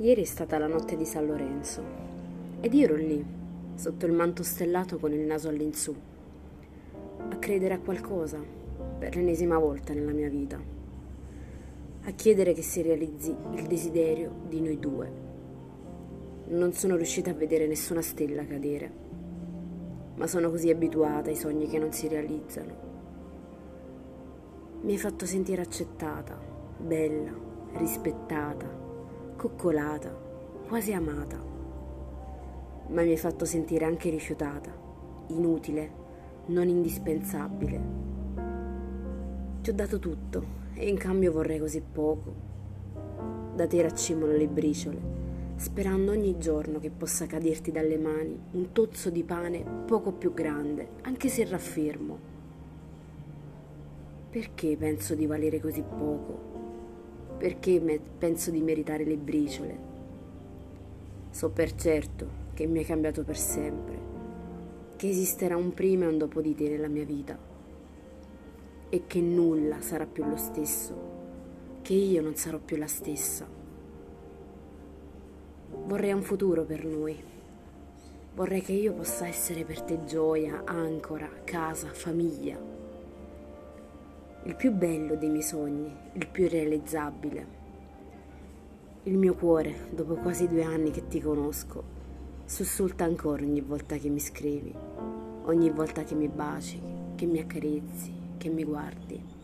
Ieri è stata la notte di San Lorenzo ed io ero lì, sotto il manto stellato con il naso all'insù, a credere a qualcosa per l'ennesima volta nella mia vita, a chiedere che si realizzi il desiderio di noi due. Non sono riuscita a vedere nessuna stella cadere, ma sono così abituata ai sogni che non si realizzano. Mi hai fatto sentire accettata, bella, rispettata coccolata, quasi amata, ma mi hai fatto sentire anche rifiutata, inutile, non indispensabile. Ti ho dato tutto e in cambio vorrei così poco. Da te raccimolo le briciole, sperando ogni giorno che possa caderti dalle mani un tozzo di pane poco più grande, anche se raffermo. Perché penso di valere così poco? Perché penso di meritare le briciole. So per certo che mi hai cambiato per sempre, che esisterà un prima e un dopo di te nella mia vita e che nulla sarà più lo stesso, che io non sarò più la stessa. Vorrei un futuro per noi. Vorrei che io possa essere per te gioia, ancora, casa, famiglia il più bello dei miei sogni, il più realizzabile. Il mio cuore, dopo quasi due anni che ti conosco, sussulta ancora ogni volta che mi scrivi, ogni volta che mi baci, che mi accarezzi, che mi guardi.